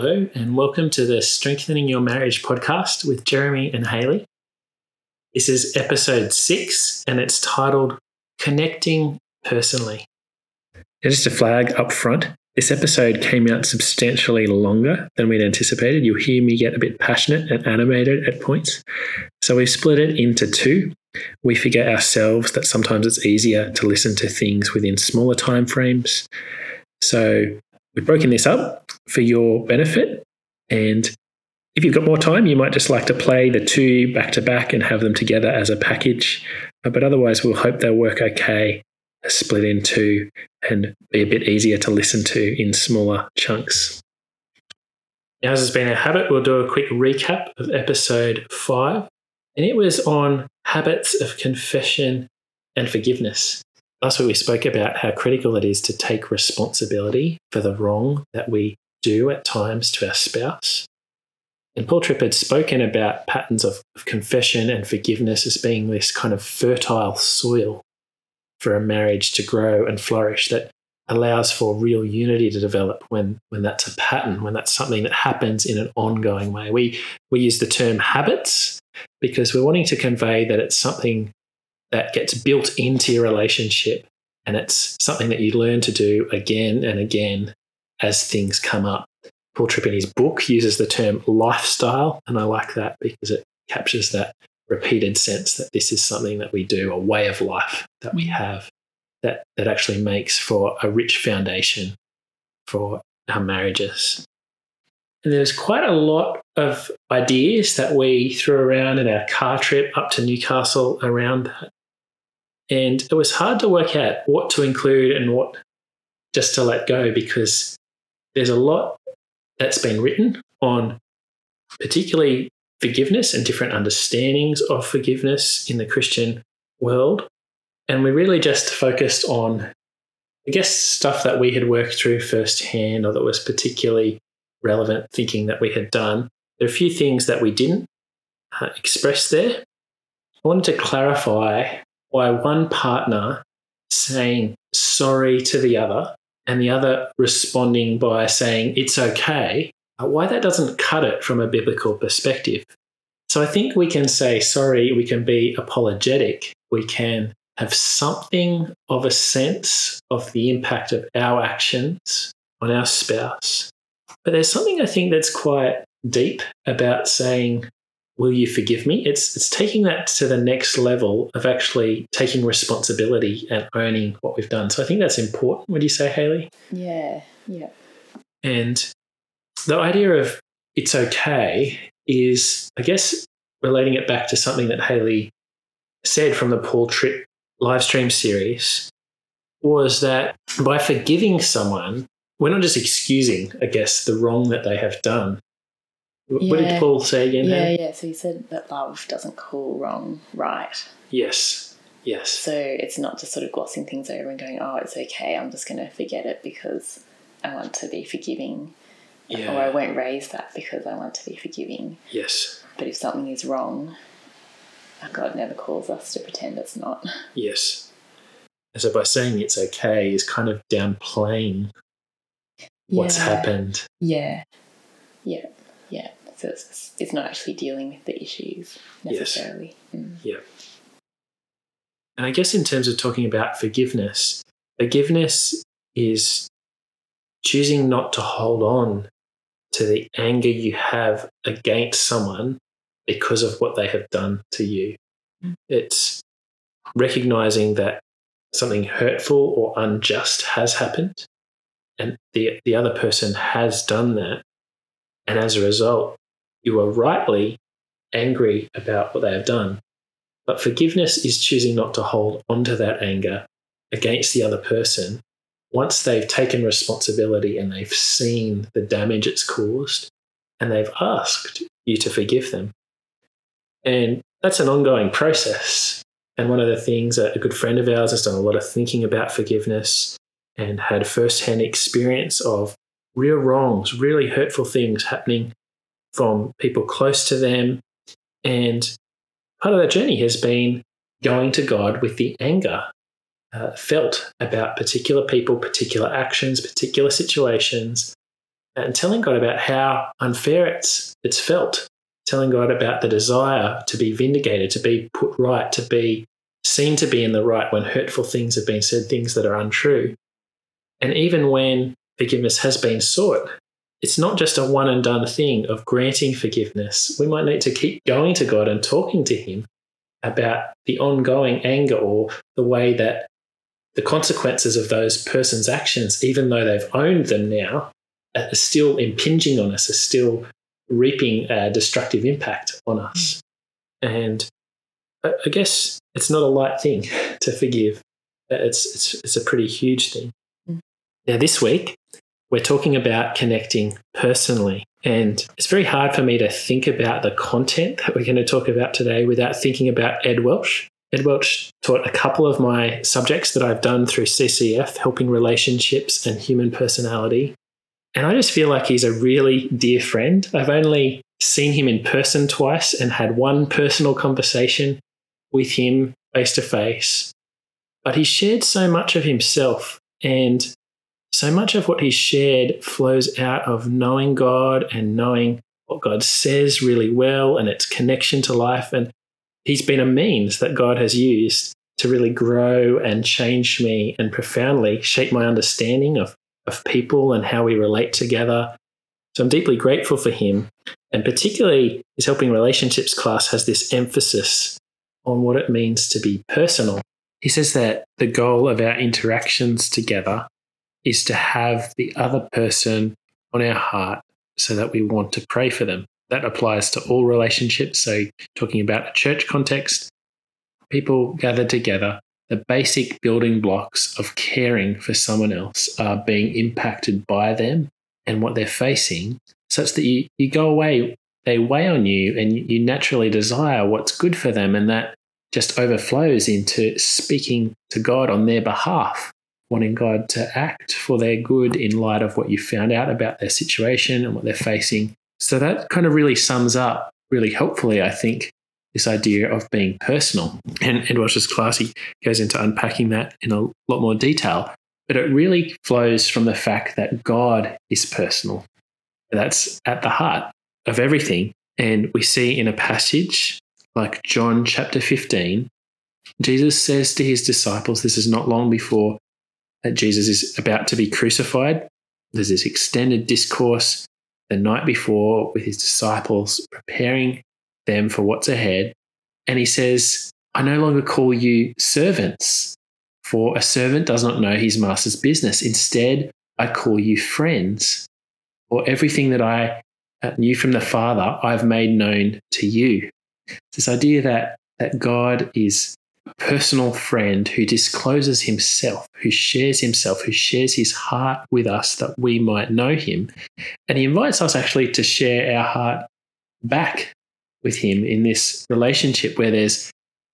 Hello, and welcome to the Strengthening Your Marriage podcast with Jeremy and Hayley. This is episode six, and it's titled Connecting Personally. just a flag up front this episode came out substantially longer than we'd anticipated. You'll hear me get a bit passionate and animated at points. So we split it into two. We figure ourselves that sometimes it's easier to listen to things within smaller time frames. So we've broken this up for your benefit. And if you've got more time, you might just like to play the two back to back and have them together as a package. Uh, but otherwise, we'll hope they'll work okay uh, split into and be a bit easier to listen to in smaller chunks. As has been our habit, we'll do a quick recap of episode five, and it was on habits of confession and forgiveness. Last week, we spoke about how critical it is to take responsibility for the wrong that we do at times to our spouse. And Paul Tripp had spoken about patterns of, of confession and forgiveness as being this kind of fertile soil for a marriage to grow and flourish that allows for real unity to develop when when that's a pattern when that's something that happens in an ongoing way we we use the term habits because we're wanting to convey that it's something that gets built into your relationship and it's something that you learn to do again and again as things come up paul tripp in his book uses the term lifestyle and i like that because it captures that repeated sense that this is something that we do, a way of life that we have that, that actually makes for a rich foundation for our marriages. And there's quite a lot of ideas that we threw around in our car trip up to Newcastle around that. And it was hard to work out what to include and what just to let go because there's a lot that's been written on particularly forgiveness and different understandings of forgiveness in the Christian world. And we really just focused on, I guess, stuff that we had worked through firsthand or that was particularly relevant thinking that we had done. There are a few things that we didn't uh, express there. I wanted to clarify why one partner saying sorry to the other and the other responding by saying it's okay uh, why that doesn't cut it from a biblical perspective. So I think we can say sorry, we can be apologetic, we can have something of a sense of the impact of our actions on our spouse. But there's something I think that's quite deep about saying, Will you forgive me? It's, it's taking that to the next level of actually taking responsibility and owning what we've done. So I think that's important. Would you say, Hayley? Yeah, yeah. And the idea of it's okay is, I guess, relating it back to something that Hayley said from the Paul Tripp live stream series was that by forgiving someone, we're not just excusing, I guess, the wrong that they have done. Yeah. What did Paul say again? Yeah, yeah. So he said that love doesn't call wrong right. Yes, yes. So it's not just sort of glossing things over and going, oh, it's okay, I'm just going to forget it because I want to be forgiving yeah. or I won't raise that because I want to be forgiving. Yes. But if something is wrong, God never calls us to pretend it's not. Yes. And so by saying it's okay is kind of downplaying what's yeah. happened. Yeah. Yeah. Yeah. So it's, it's not actually dealing with the issues necessarily. Yes. Mm. Yeah. And I guess in terms of talking about forgiveness, forgiveness is choosing not to hold on to the anger you have against someone because of what they have done to you. Mm. It's recognizing that something hurtful or unjust has happened and the, the other person has done that. And as a result, you are rightly angry about what they have done. But forgiveness is choosing not to hold onto that anger against the other person once they've taken responsibility and they've seen the damage it's caused and they've asked you to forgive them. And that's an ongoing process. And one of the things that a good friend of ours has done a lot of thinking about forgiveness and had firsthand experience of real wrongs, really hurtful things happening from people close to them. And part of that journey has been going to God with the anger uh, felt about particular people, particular actions, particular situations, and telling God about how unfair it's it's felt, telling God about the desire to be vindicated, to be put right, to be seen to be in the right when hurtful things have been said, things that are untrue. And even when forgiveness has been sought, it's not just a one and done thing of granting forgiveness. We might need to keep going to God and talking to Him about the ongoing anger or the way that the consequences of those person's actions, even though they've owned them now, are still impinging on us, are still reaping a destructive impact on us. And I guess it's not a light thing to forgive. It's, it's, it's a pretty huge thing. Mm. Now, this week, we're talking about connecting personally. And it's very hard for me to think about the content that we're going to talk about today without thinking about Ed Welch. Ed Welch taught a couple of my subjects that I've done through CCEF, helping relationships and human personality. And I just feel like he's a really dear friend. I've only seen him in person twice and had one personal conversation with him face to face. But he shared so much of himself and so much of what he shared flows out of knowing God and knowing what God says really well and its connection to life. And he's been a means that God has used to really grow and change me and profoundly shape my understanding of, of people and how we relate together. So I'm deeply grateful for him. And particularly, his Helping Relationships class has this emphasis on what it means to be personal. He says that the goal of our interactions together is to have the other person on our heart so that we want to pray for them. That applies to all relationships. So, talking about a church context, people gathered together, the basic building blocks of caring for someone else are being impacted by them and what they're facing, such that you, you go away, they weigh on you, and you naturally desire what's good for them. And that just overflows into speaking to God on their behalf wanting God to act for their good in light of what you found out about their situation and what they're facing. So that kind of really sums up, really helpfully, I think, this idea of being personal. And Ed Welch's class, he goes into unpacking that in a lot more detail. But it really flows from the fact that God is personal. That's at the heart of everything. And we see in a passage like John chapter 15, Jesus says to his disciples, this is not long before that Jesus is about to be crucified. There's this extended discourse the night before with his disciples, preparing them for what's ahead. And he says, I no longer call you servants, for a servant does not know his master's business. Instead, I call you friends. For everything that I uh, knew from the Father, I've made known to you. This idea that, that God is personal friend who discloses himself, who shares himself, who shares his heart with us that we might know him. And he invites us actually to share our heart back with him in this relationship where there's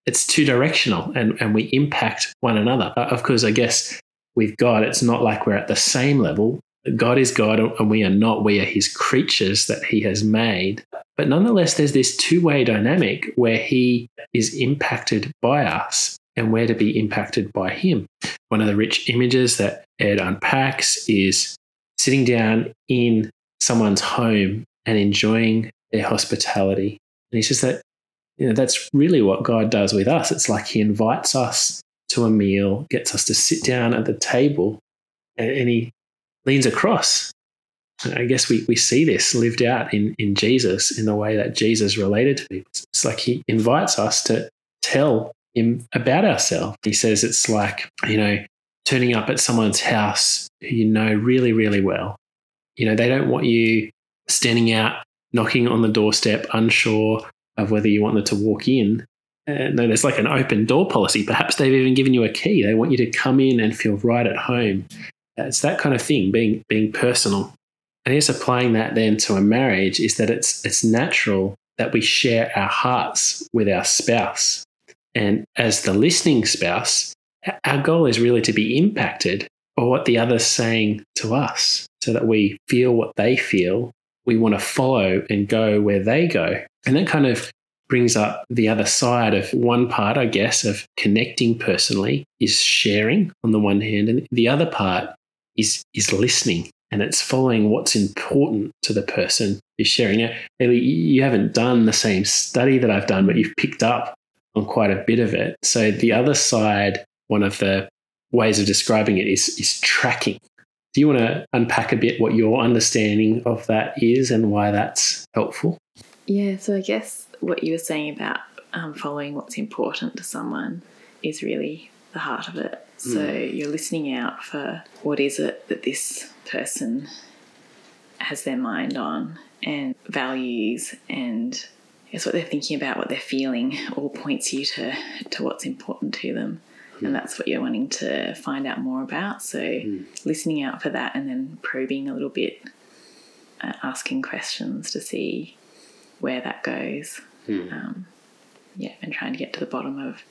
it's two directional and, and we impact one another. Of course, I guess with God, it's not like we're at the same level. God is God and we are not. We are his creatures that he has made. But nonetheless, there's this two way dynamic where he is impacted by us and we're to be impacted by him. One of the rich images that Ed unpacks is sitting down in someone's home and enjoying their hospitality. And he says that you know, that's really what God does with us. It's like he invites us to a meal, gets us to sit down at the table, and, and he leans across I guess we, we see this lived out in, in Jesus in the way that Jesus related to people. It's like he invites us to tell him about ourselves. He says it's like, you know, turning up at someone's house who you know really, really well. You know, they don't want you standing out, knocking on the doorstep, unsure of whether you want them to walk in. And no, there's like an open door policy. Perhaps they've even given you a key. They want you to come in and feel right at home. It's that kind of thing, being being personal. And guess applying that then to a marriage is that it's it's natural that we share our hearts with our spouse. And as the listening spouse, our goal is really to be impacted by what the other's saying to us so that we feel what they feel. We want to follow and go where they go. And that kind of brings up the other side of one part, I guess, of connecting personally is sharing on the one hand. And the other part is, is listening and it's following what's important to the person you're sharing. Now, you haven't done the same study that I've done, but you've picked up on quite a bit of it. So the other side, one of the ways of describing it is is tracking. Do you want to unpack a bit what your understanding of that is and why that's helpful? Yeah, so I guess what you were saying about um, following what's important to someone is really the heart of it. So mm. you're listening out for what is it that this person has their mind on and values and it's what they're thinking about, what they're feeling, all points you to, to what's important to them. Mm. And that's what you're wanting to find out more about. So mm. listening out for that and then probing a little bit, uh, asking questions to see where that goes. Mm. Um, yeah, and trying to get to the bottom of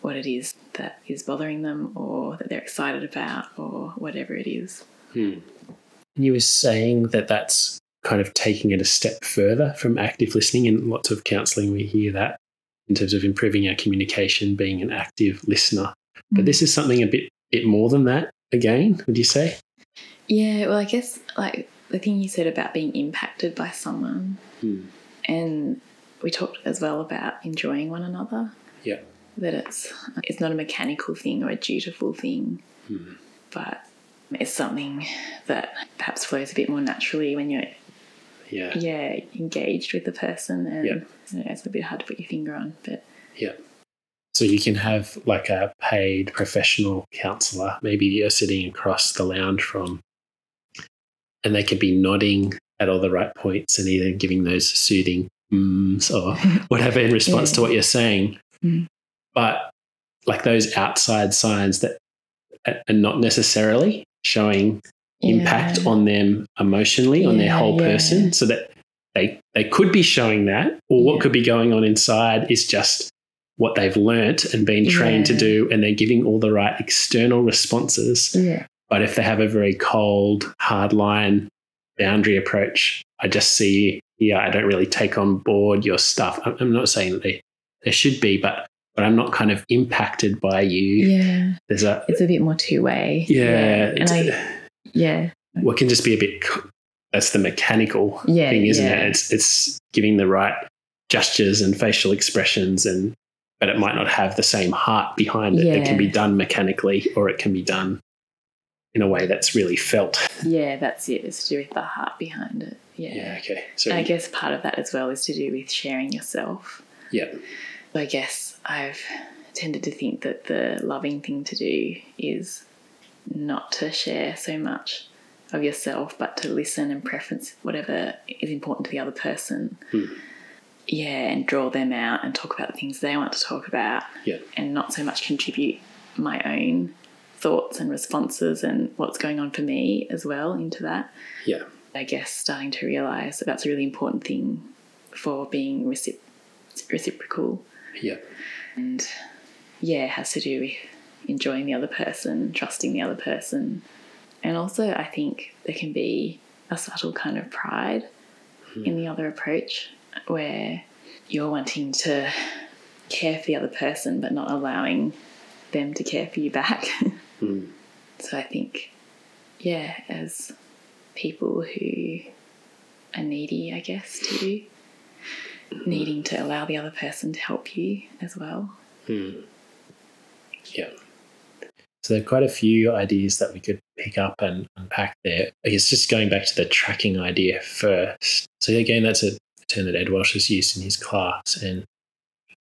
what it is that is bothering them or that they're excited about or whatever it is. Hmm. You were saying that that's kind of taking it a step further from active listening. In lots of counseling, we hear that in terms of improving our communication, being an active listener. But hmm. this is something a bit, bit more than that, again, would you say? Yeah, well, I guess like the thing you said about being impacted by someone. Hmm. And we talked as well about enjoying one another. Yeah that it's it's not a mechanical thing or a dutiful thing, mm. but it's something that perhaps flows a bit more naturally when you're yeah yeah engaged with the person, and you know, it's a bit hard to put your finger on, but yeah. So you can have like a paid professional counselor. Maybe you're sitting across the lounge from, and they could be nodding at all the right points and either giving those soothing mms or whatever in response yeah. to what you're saying. Mm but like those outside signs that are not necessarily showing yeah. impact on them emotionally, yeah, on their whole yeah. person, so that they they could be showing that, or what could be going on inside is just what they've learnt and been trained to do, and they're giving all the right external responses. But if they have a very cold, hard line boundary approach, I just see, yeah, I don't really take on board your stuff. I'm not saying that they, they should be, but but I'm not kind of impacted by you. Yeah. There's a it's a bit more two way. Yeah. yeah. And I yeah. What can just be a bit that's the mechanical yeah, thing, isn't yeah. it? It's it's giving the right gestures and facial expressions and but it might not have the same heart behind it. Yeah. It can be done mechanically or it can be done in a way that's really felt. Yeah, that's it. It's to do with the heart behind it. Yeah. Yeah, okay. So I guess part of that as well is to do with sharing yourself. Yeah. I guess I've tended to think that the loving thing to do is not to share so much of yourself, but to listen and preference whatever is important to the other person. Hmm. Yeah, and draw them out and talk about the things they want to talk about. Yeah. And not so much contribute my own thoughts and responses and what's going on for me as well into that. Yeah. I guess starting to realize that that's a really important thing for being recip- reciprocal yeah. And yeah, it has to do with enjoying the other person, trusting the other person. And also, I think there can be a subtle kind of pride hmm. in the other approach where you're wanting to care for the other person but not allowing them to care for you back. Hmm. So I think, yeah, as people who are needy, I guess, too, needing to allow the other person to help you as well. Hmm. Yeah. So there are quite a few ideas that we could pick up and unpack there. I guess just going back to the tracking idea first. So again, that's a term that Ed Welch has used in his class, and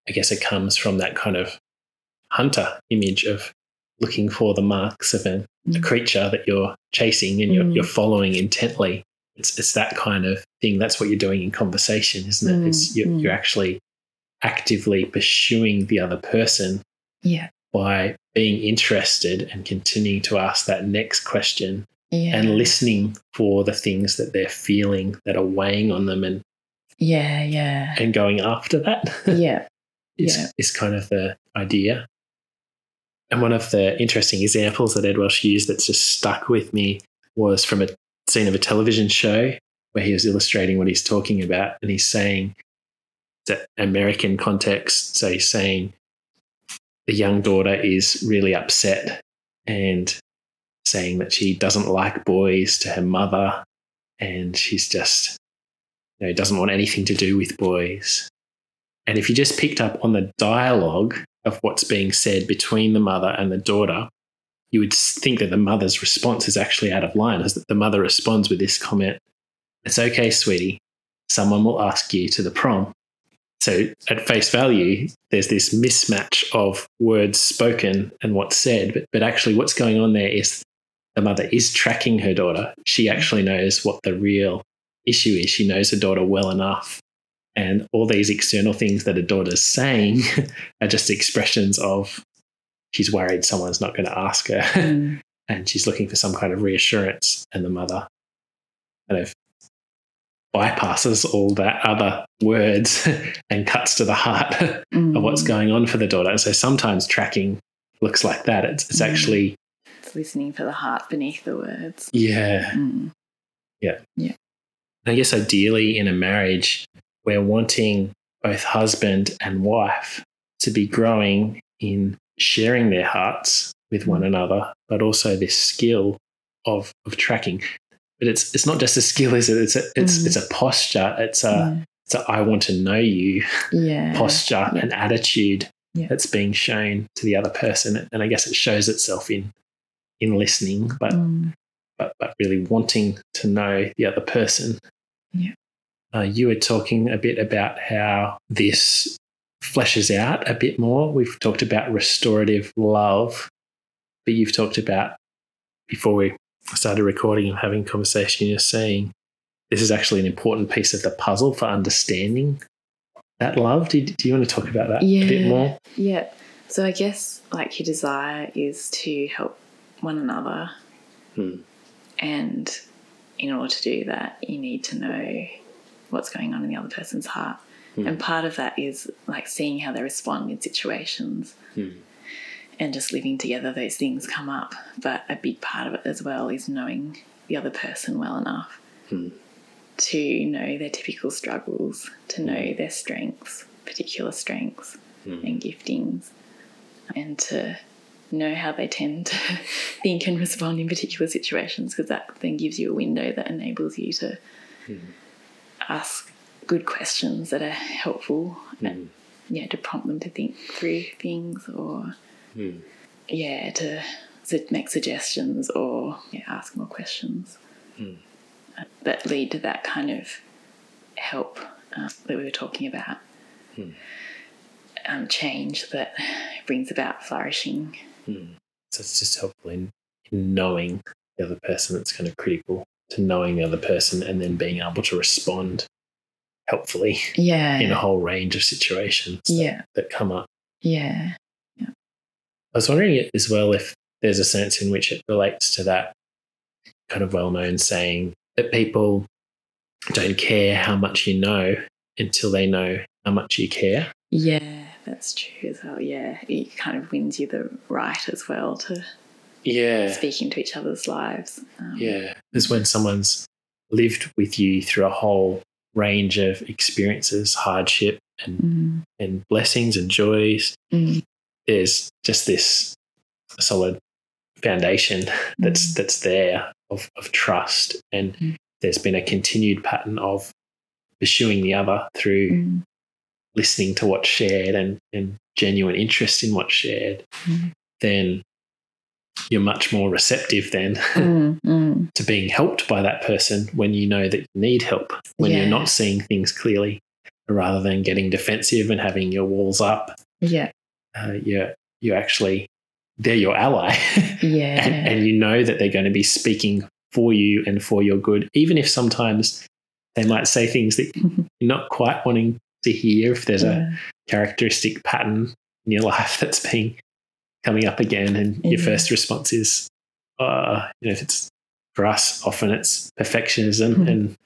I guess it comes from that kind of hunter image of looking for the marks of an, mm. a creature that you're chasing and you're, mm. you're following intently. It's, it's that kind of thing. That's what you're doing in conversation, isn't it? Mm, it's you're, mm. you're actually actively pursuing the other person. Yeah. By being interested and continuing to ask that next question yeah. and listening for the things that they're feeling that are weighing on them and yeah, yeah. And going after that. Yeah. is, yeah. is kind of the idea. And one of the interesting examples that Ed Welch used that's just stuck with me was from a scene of a television show where he was illustrating what he's talking about. And he's saying that American context. So he's saying the young daughter is really upset and saying that she doesn't like boys to her mother and she's just you know doesn't want anything to do with boys and if you just picked up on the dialogue of what's being said between the mother and the daughter you would think that the mother's response is actually out of line as that the mother responds with this comment it's okay sweetie someone will ask you to the prom so at face value, there's this mismatch of words spoken and what's said, but, but actually what's going on there is the mother is tracking her daughter. She actually knows what the real issue is. She knows her daughter well enough. And all these external things that her daughter's saying are just expressions of she's worried someone's not going to ask her. Mm. and she's looking for some kind of reassurance. And the mother kind of bypasses all that other words and cuts to the heart mm. of what's mm. going on for the daughter. And so sometimes tracking looks like that. It's, it's mm. actually it's listening for the heart beneath the words. Yeah. Mm. Yeah. Yeah. I guess ideally in a marriage, we're wanting both husband and wife to be growing in sharing their hearts with one mm. another, but also this skill of of tracking but it's it's not just a skill, is it? It's a it's mm. it's a posture. It's a yeah. it's a I want to know you yeah. posture yeah. and attitude that's being shown to the other person, and I guess it shows itself in in listening, but mm. but but really wanting to know the other person. Yeah. Uh, you were talking a bit about how this fleshes out a bit more. We've talked about restorative love, but you've talked about before we started recording and having conversation, you're saying this is actually an important piece of the puzzle for understanding that love. Do you, do you want to talk about that yeah, a bit more? Yeah. So I guess like your desire is to help one another. Hmm. And in order to do that, you need to know what's going on in the other person's heart. Hmm. And part of that is like seeing how they respond in situations. Hmm and just living together, those things come up. But a big part of it as well is knowing the other person well enough hmm. to know their typical struggles, to know hmm. their strengths, particular strengths hmm. and giftings, and to know how they tend to think and respond in particular situations because that then gives you a window that enables you to hmm. ask good questions that are helpful and, yeah to prompt them to think through things or Mm. Yeah, to, make suggestions or yeah, ask more questions mm. that lead to that kind of help uh, that we were talking about. Mm. Um, change that brings about flourishing. Hmm. So it's just helpful in, in knowing the other person that's kind of critical to knowing the other person and then being able to respond helpfully yeah in a whole range of situations that, yeah. that come up yeah I was wondering as well if there's a sense in which it relates to that kind of well known saying that people don't care how much you know until they know how much you care. Yeah, that's true as well. Yeah, it kind of wins you the right as well to yeah speaking to each other's lives. Um, yeah, is when someone's lived with you through a whole range of experiences, hardship and mm. and blessings and joys. Mm there's just this solid foundation that's mm. that's there of, of trust and there's been a continued pattern of pursuing the other through listening to what's shared and, and genuine interest in what's shared then you're much more receptive then mm, mm. to being helped by that person when you know that you need help when yeah. you're not seeing things clearly rather than getting defensive and having your walls up yeah uh, you're you actually they're your ally, yeah, and, and you know that they're going to be speaking for you and for your good, even if sometimes they might say things that you're not quite wanting to hear. If there's yeah. a characteristic pattern in your life that's been coming up again, and your first response is, uh, you know, if it's for us, often it's perfectionism, mm-hmm. and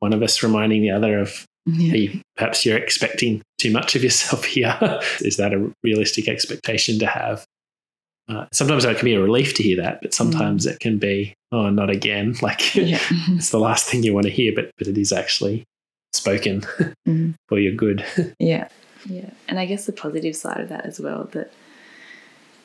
one of us reminding the other of yeah. Hey, perhaps you're expecting too much of yourself here. Is that a realistic expectation to have? Uh, sometimes it can be a relief to hear that, but sometimes mm. it can be, oh, not again. Like yeah. it's the last thing you want to hear, but but it is actually spoken mm. for your good. yeah, yeah. And I guess the positive side of that as well that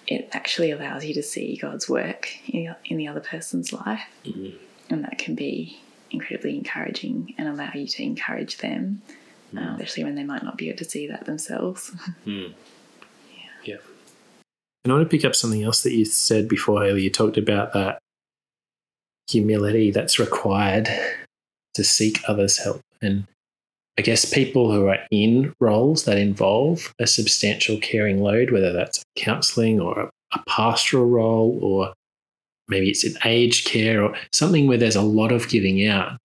it actually allows you to see God's work in, in the other person's life. Mm-hmm. And that can be incredibly encouraging and allow you to encourage them, Mm. especially when they might not be able to see that themselves. Mm. Yeah. And I want to pick up something else that you said before, Hayley. You talked about that humility that's required to seek others' help. And I guess people who are in roles that involve a substantial caring load, whether that's counseling or a, a pastoral role, or maybe it's in aged care or something where there's a lot of giving out,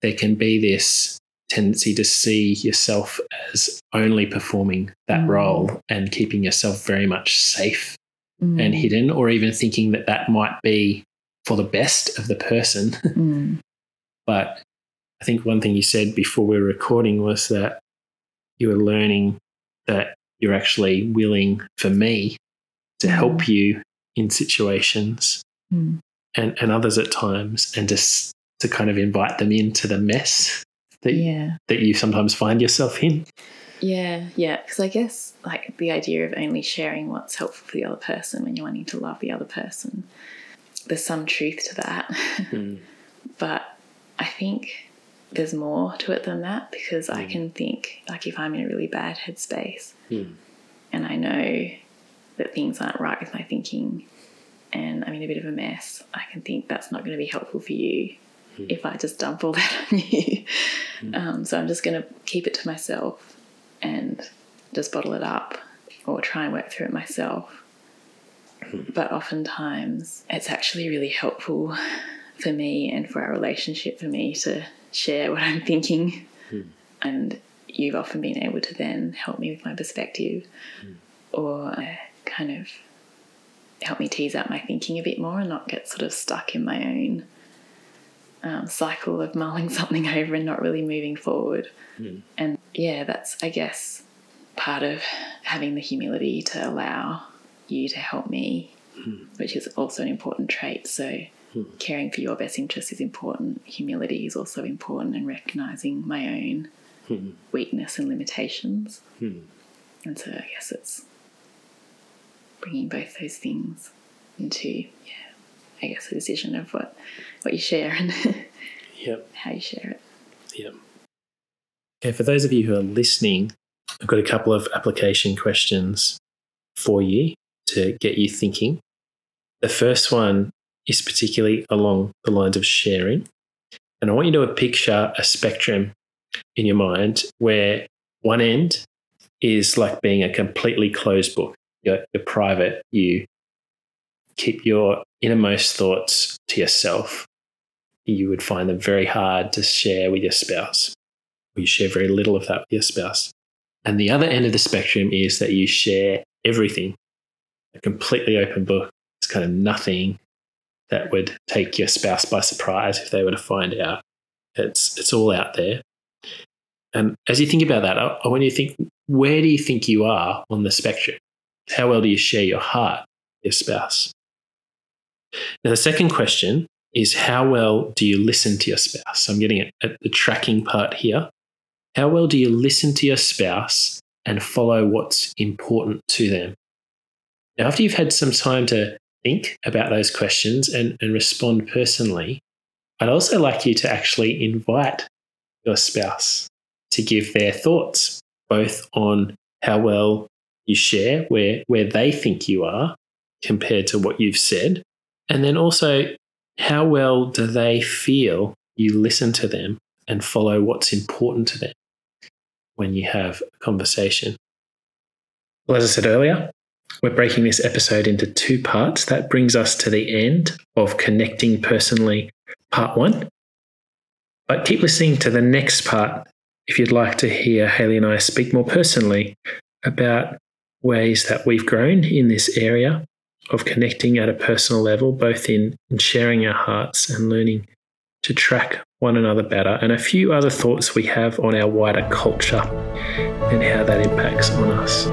there can be this tendency to see yourself as only performing that Mm. role and keeping yourself very much safe Mm. and hidden, or even thinking that that might be for the best of the person. Mm. but I think one thing you said before we were recording was that you were learning that you're actually willing for me to help you in situations Mm. and, and others at times and just to kind of invite them into the mess that, Yeah. that you sometimes find yourself in. Yeah, yeah. Because I guess like the idea of only sharing what's helpful for the other person when you're wanting to love the other person, there's some truth to that. but I think there's more to it than that because I Mm. can think like if I'm in a really bad headspace Mm. and I know that things aren't right with my thinking and I'm in a bit of a mess, I can think that's not going to be helpful for you Mm. if I just dump all that on you. Um, so I'm just going to keep it to myself and just bottle it up or try and work through it myself. But oftentimes it's actually really helpful for me and for our relationship for me to share what I'm thinking. And you've often been able to then help me with my perspective or uh, kind of help me tease out my thinking a bit more and not get sort of stuck in my own um, cycle of mulling something over and not really moving forward. And yeah, that's, I guess, part of having the humility to allow you to help me, which is also an important trait. So, caring for your best interests is important. Humility is also important, and recognizing my own weakness and limitations. And so, I guess it's bringing both those things into, yeah, I guess a decision of what what you share and Yep. how you share it. Yep. Okay, for those of you who are listening, I've got a couple of application questions for you to get you thinking. The first one is particularly along the lines of sharing. And I want you to picture a spectrum in your mind where one end is like being a completely closed book. You're, you're private, you keep your innermost thoughts to yourself. You would find them very hard to share with your spouse. You share very little of that with your spouse. And the other end of the spectrum is that you share everything, a completely open book. It's kind of nothing that would take your spouse by surprise if they were to find out. It's, it's all out there. And as you think about that, I, want you to think where do you think you are on the spectrum? How well do you share your heart with your spouse? Now, the second question is how well do you listen to your spouse? So I'm getting at the tracking part here. How well do you listen to your spouse and follow what's important to them? Now, after you've had some time to think about those questions and, and respond personally, I'd also like you to actually invite your spouse to give their thoughts, both on how well you share, where, where they think you are compared to what you've said, and then also how well do they feel you listen to them and follow what's important to them when you have a conversation? Well, as I said earlier, we're breaking this episode into two parts. That brings us to the end of Connecting Personally, Part One. But keep listening to the next part if you'd like to hear Hayley and I speak more personally about ways that we've grown in this area of connecting at a personal level, both in, in sharing our hearts and learning to track one another better, and a few other thoughts we have on our wider culture and how that impacts on us.